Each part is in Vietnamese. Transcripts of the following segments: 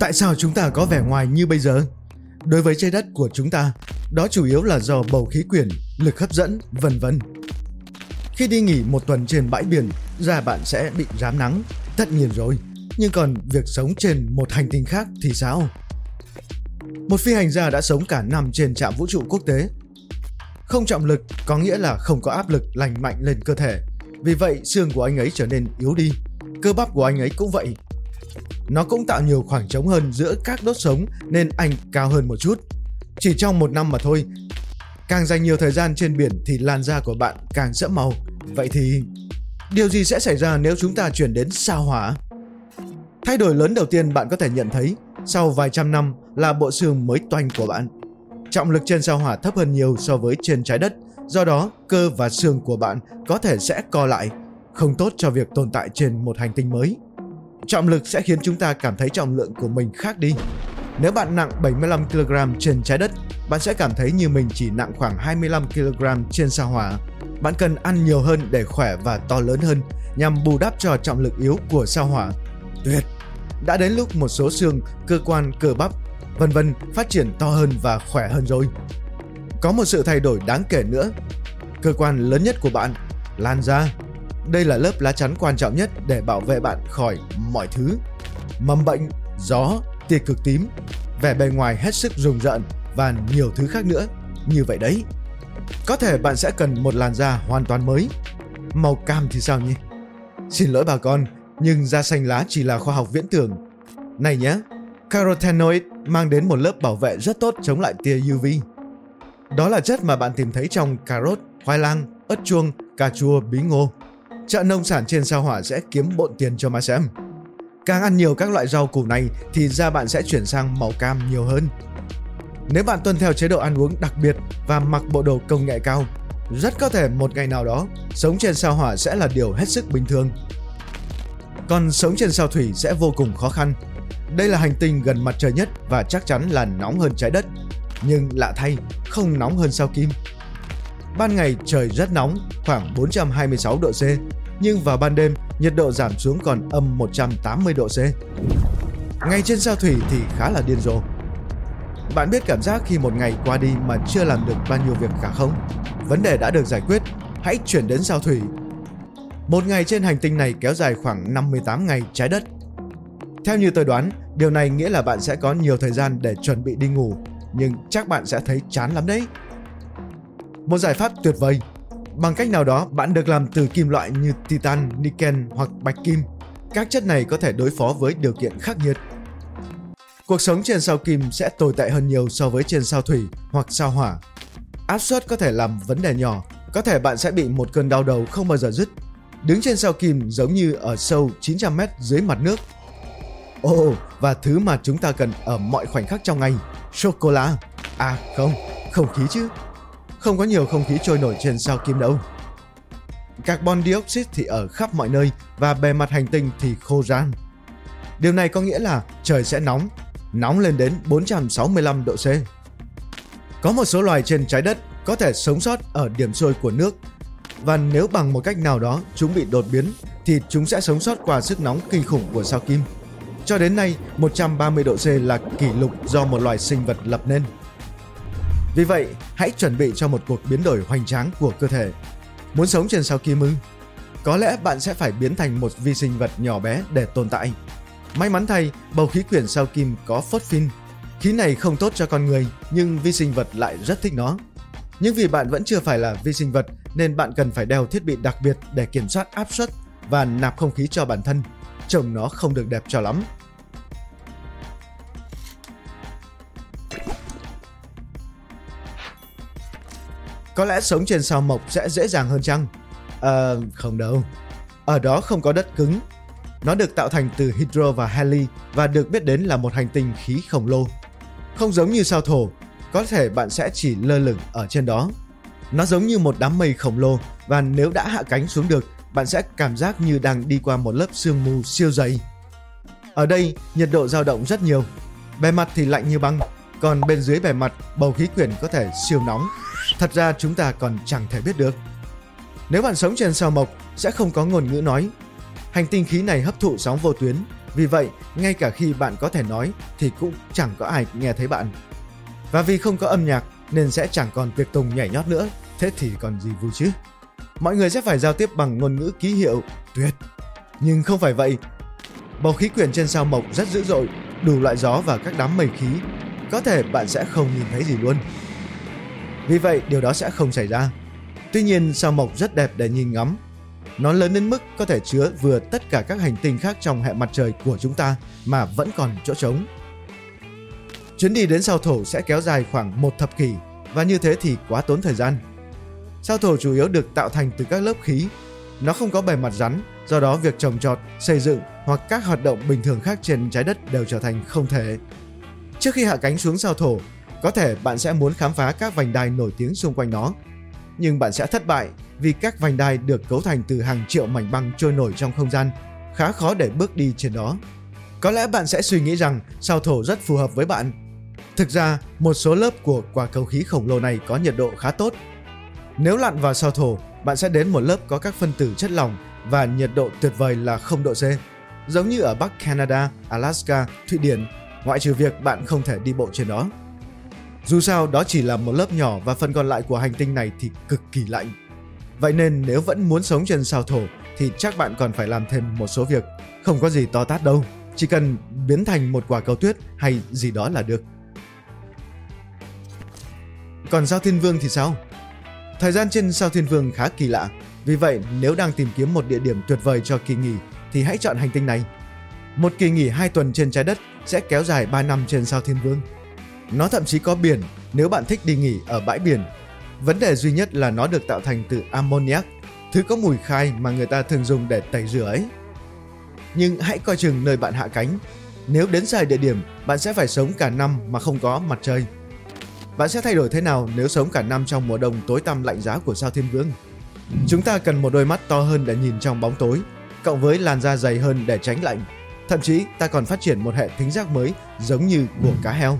Tại sao chúng ta có vẻ ngoài như bây giờ? Đối với trái đất của chúng ta, đó chủ yếu là do bầu khí quyển, lực hấp dẫn, vân vân. Khi đi nghỉ một tuần trên bãi biển, da bạn sẽ bị rám nắng, tất nhiên rồi. Nhưng còn việc sống trên một hành tinh khác thì sao? Một phi hành gia đã sống cả năm trên trạm vũ trụ quốc tế. Không trọng lực có nghĩa là không có áp lực lành mạnh lên cơ thể. Vì vậy, xương của anh ấy trở nên yếu đi. Cơ bắp của anh ấy cũng vậy. Nó cũng tạo nhiều khoảng trống hơn giữa các đốt sống nên anh cao hơn một chút. Chỉ trong một năm mà thôi, càng dành nhiều thời gian trên biển thì làn da của bạn càng sẫm màu. Vậy thì điều gì sẽ xảy ra nếu chúng ta chuyển đến sao hỏa? Thay đổi lớn đầu tiên bạn có thể nhận thấy sau vài trăm năm là bộ xương mới toanh của bạn. Trọng lực trên sao hỏa thấp hơn nhiều so với trên trái đất, do đó cơ và xương của bạn có thể sẽ co lại, không tốt cho việc tồn tại trên một hành tinh mới. Trọng lực sẽ khiến chúng ta cảm thấy trọng lượng của mình khác đi. Nếu bạn nặng 75 kg trên trái đất, bạn sẽ cảm thấy như mình chỉ nặng khoảng 25 kg trên sao hỏa. Bạn cần ăn nhiều hơn để khỏe và to lớn hơn nhằm bù đắp cho trọng lực yếu của sao hỏa. Tuyệt! Đã đến lúc một số xương, cơ quan, cơ bắp, vân vân phát triển to hơn và khỏe hơn rồi. Có một sự thay đổi đáng kể nữa. Cơ quan lớn nhất của bạn, lan da. Đây là lớp lá chắn quan trọng nhất để bảo vệ bạn khỏi mọi thứ. Mầm bệnh, gió, tia cực tím, vẻ bề ngoài hết sức rùng rợn và nhiều thứ khác nữa. Như vậy đấy. Có thể bạn sẽ cần một làn da hoàn toàn mới. Màu cam thì sao nhỉ? Xin lỗi bà con, nhưng da xanh lá chỉ là khoa học viễn tưởng. Này nhé, carotenoid mang đến một lớp bảo vệ rất tốt chống lại tia UV. Đó là chất mà bạn tìm thấy trong cà rốt, khoai lang, ớt chuông, cà chua, bí ngô. Chợ nông sản trên sao hỏa sẽ kiếm bộn tiền cho mà xem. Càng ăn nhiều các loại rau củ này thì da bạn sẽ chuyển sang màu cam nhiều hơn. Nếu bạn tuân theo chế độ ăn uống đặc biệt và mặc bộ đồ công nghệ cao, rất có thể một ngày nào đó sống trên sao hỏa sẽ là điều hết sức bình thường. Còn sống trên sao thủy sẽ vô cùng khó khăn. Đây là hành tinh gần mặt trời nhất và chắc chắn là nóng hơn trái đất. Nhưng lạ thay, không nóng hơn sao kim. Ban ngày trời rất nóng, khoảng 426 độ C, nhưng vào ban đêm nhiệt độ giảm xuống còn âm 180 độ C. Ngày trên sao thủy thì khá là điên rồ. Bạn biết cảm giác khi một ngày qua đi mà chưa làm được bao nhiêu việc cả không? Vấn đề đã được giải quyết, hãy chuyển đến sao thủy. Một ngày trên hành tinh này kéo dài khoảng 58 ngày trái đất. Theo như tôi đoán, điều này nghĩa là bạn sẽ có nhiều thời gian để chuẩn bị đi ngủ, nhưng chắc bạn sẽ thấy chán lắm đấy. Một giải pháp tuyệt vời. Bằng cách nào đó, bạn được làm từ kim loại như titan, nickel hoặc bạch kim. Các chất này có thể đối phó với điều kiện khắc nghiệt. Cuộc sống trên sao kim sẽ tồi tệ hơn nhiều so với trên sao thủy hoặc sao hỏa. Áp suất có thể làm vấn đề nhỏ, có thể bạn sẽ bị một cơn đau đầu không bao giờ dứt. Đứng trên sao kim giống như ở sâu 900 mét dưới mặt nước. Ồ, oh, và thứ mà chúng ta cần ở mọi khoảnh khắc trong ngày, sô-cô-la. À không, không khí chứ. Không có nhiều không khí trôi nổi trên sao kim đâu. Carbon dioxide thì ở khắp mọi nơi và bề mặt hành tinh thì khô ran. Điều này có nghĩa là trời sẽ nóng, nóng lên đến 465 độ C. Có một số loài trên trái đất có thể sống sót ở điểm sôi của nước và nếu bằng một cách nào đó chúng bị đột biến thì chúng sẽ sống sót qua sức nóng kinh khủng của sao kim. Cho đến nay, 130 độ C là kỷ lục do một loài sinh vật lập nên. Vì vậy, hãy chuẩn bị cho một cuộc biến đổi hoành tráng của cơ thể. Muốn sống trên sao kim ư? Có lẽ bạn sẽ phải biến thành một vi sinh vật nhỏ bé để tồn tại. May mắn thay, bầu khí quyển sao kim có phosphin. Khí này không tốt cho con người, nhưng vi sinh vật lại rất thích nó. Nhưng vì bạn vẫn chưa phải là vi sinh vật nên bạn cần phải đeo thiết bị đặc biệt để kiểm soát áp suất và nạp không khí cho bản thân. Trông nó không được đẹp cho lắm. Có lẽ sống trên sao mộc sẽ dễ dàng hơn chăng? Ờ, à, không đâu. Ở đó không có đất cứng. Nó được tạo thành từ hydro và heli và được biết đến là một hành tinh khí khổng lồ. Không giống như sao thổ, có thể bạn sẽ chỉ lơ lửng ở trên đó. Nó giống như một đám mây khổng lồ và nếu đã hạ cánh xuống được, bạn sẽ cảm giác như đang đi qua một lớp sương mù siêu dày. Ở đây, nhiệt độ dao động rất nhiều. Bề mặt thì lạnh như băng, còn bên dưới bề mặt, bầu khí quyển có thể siêu nóng. Thật ra chúng ta còn chẳng thể biết được. Nếu bạn sống trên sao mộc, sẽ không có ngôn ngữ nói. Hành tinh khí này hấp thụ sóng vô tuyến, Vì vậy, ngay cả khi bạn có thể nói thì cũng chẳng có ai nghe thấy bạn. Và vì không có âm nhạc nên sẽ chẳng còn tiệc tùng nhảy nhót nữa, thế thì còn gì vui chứ? Mọi người sẽ phải giao tiếp bằng ngôn ngữ ký hiệu, tuyệt. Nhưng không phải vậy. Bầu khí quyển trên sao mộc rất dữ dội, đủ loại gió và các đám mây khí. Có thể bạn sẽ không nhìn thấy gì luôn. Vì vậy, điều đó sẽ không xảy ra. Tuy nhiên, sao mộc rất đẹp để nhìn ngắm. Nó lớn đến mức có thể chứa vừa tất cả các hành tinh khác trong hệ mặt trời của chúng ta mà vẫn còn chỗ trống. Chuyến đi đến sao thổ sẽ kéo dài khoảng một thập kỷ và như thế thì quá tốn thời gian. Sao thổ chủ yếu được tạo thành từ các lớp khí. Nó không có bề mặt rắn, do đó việc trồng trọt, xây dựng hoặc các hoạt động bình thường khác trên trái đất đều trở thành không thể. Trước khi hạ cánh xuống sao thổ, có thể bạn sẽ muốn khám phá các vành đai nổi tiếng xung quanh nó. Nhưng bạn sẽ thất bại vì các vành đai được cấu thành từ hàng triệu mảnh băng trôi nổi trong không gian, khá khó để bước đi trên đó. Có lẽ bạn sẽ suy nghĩ rằng sao thổ rất phù hợp với bạn. Thực ra, một số lớp của quả cầu khí khổng lồ này có nhiệt độ khá tốt. Nếu lặn vào sao thổ, bạn sẽ đến một lớp có các phân tử chất lỏng và nhiệt độ tuyệt vời là 0 độ C. Giống như ở Bắc Canada, Alaska, Thụy Điển, ngoại trừ việc bạn không thể đi bộ trên đó. Dù sao đó chỉ là một lớp nhỏ và phần còn lại của hành tinh này thì cực kỳ lạnh. Vậy nên nếu vẫn muốn sống trên sao thổ thì chắc bạn còn phải làm thêm một số việc. Không có gì to tát đâu, chỉ cần biến thành một quả cầu tuyết hay gì đó là được. Còn sao thiên vương thì sao? Thời gian trên sao thiên vương khá kỳ lạ, vì vậy nếu đang tìm kiếm một địa điểm tuyệt vời cho kỳ nghỉ thì hãy chọn hành tinh này. Một kỳ nghỉ 2 tuần trên trái đất sẽ kéo dài 3 năm trên sao thiên vương. Nó thậm chí có biển nếu bạn thích đi nghỉ ở bãi biển. Vấn đề duy nhất là nó được tạo thành từ ammoniac, thứ có mùi khai mà người ta thường dùng để tẩy rửa ấy. Nhưng hãy coi chừng nơi bạn hạ cánh. Nếu đến sai địa điểm, bạn sẽ phải sống cả năm mà không có mặt trời. Bạn sẽ thay đổi thế nào nếu sống cả năm trong mùa đông tối tăm lạnh giá của sao thiên vương? Chúng ta cần một đôi mắt to hơn để nhìn trong bóng tối, cộng với làn da dày hơn để tránh lạnh. Thậm chí ta còn phát triển một hệ thính giác mới giống như của cá heo.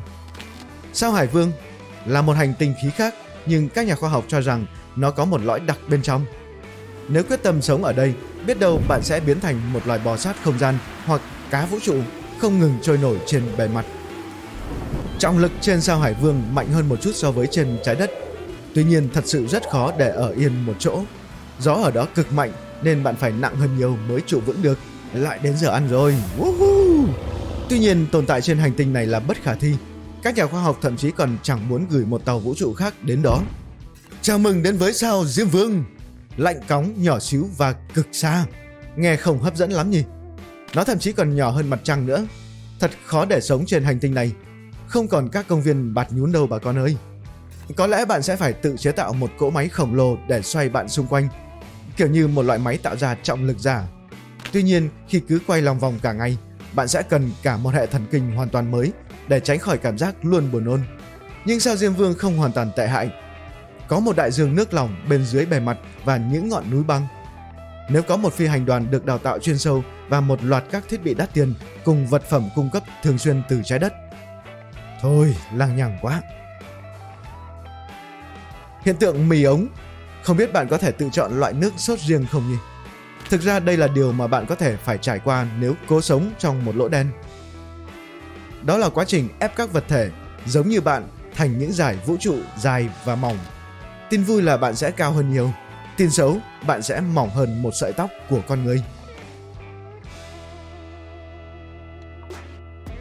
Sao Hải Vương là một hành tinh khí khác nhưng các nhà khoa học cho rằng nó có một lõi đặc bên trong. Nếu quyết tâm sống ở đây, biết đâu bạn sẽ biến thành một loài bò sát không gian hoặc cá vũ trụ không ngừng trôi nổi trên bề mặt. Trọng lực trên sao Hải Vương mạnh hơn một chút so với trên trái đất. Tuy nhiên thật sự rất khó để ở yên một chỗ. Gió ở đó cực mạnh nên bạn phải nặng hơn nhiều mới trụ vững được. Lại đến giờ ăn rồi. Woohoo! Tuy nhiên tồn tại trên hành tinh này là bất khả thi các nhà khoa học thậm chí còn chẳng muốn gửi một tàu vũ trụ khác đến đó. Chào mừng đến với sao Diêm Vương. Lạnh cóng, nhỏ xíu và cực xa. Nghe không hấp dẫn lắm nhỉ? Nó thậm chí còn nhỏ hơn mặt trăng nữa. Thật khó để sống trên hành tinh này. Không còn các công viên bạt nhún đâu bà con ơi. Có lẽ bạn sẽ phải tự chế tạo một cỗ máy khổng lồ để xoay bạn xung quanh. Kiểu như một loại máy tạo ra trọng lực giả. Tuy nhiên, khi cứ quay lòng vòng cả ngày, bạn sẽ cần cả một hệ thần kinh hoàn toàn mới để tránh khỏi cảm giác luôn buồn nôn. Nhưng sao Diêm Vương không hoàn toàn tệ hại. Có một đại dương nước lỏng bên dưới bề mặt và những ngọn núi băng. Nếu có một phi hành đoàn được đào tạo chuyên sâu và một loạt các thiết bị đắt tiền cùng vật phẩm cung cấp thường xuyên từ trái đất. Thôi, lằng nhằng quá. Hiện tượng mì ống. Không biết bạn có thể tự chọn loại nước sốt riêng không nhỉ? Thực ra đây là điều mà bạn có thể phải trải qua nếu cố sống trong một lỗ đen. Đó là quá trình ép các vật thể giống như bạn thành những giải vũ trụ dài và mỏng. Tin vui là bạn sẽ cao hơn nhiều. Tin xấu, bạn sẽ mỏng hơn một sợi tóc của con người.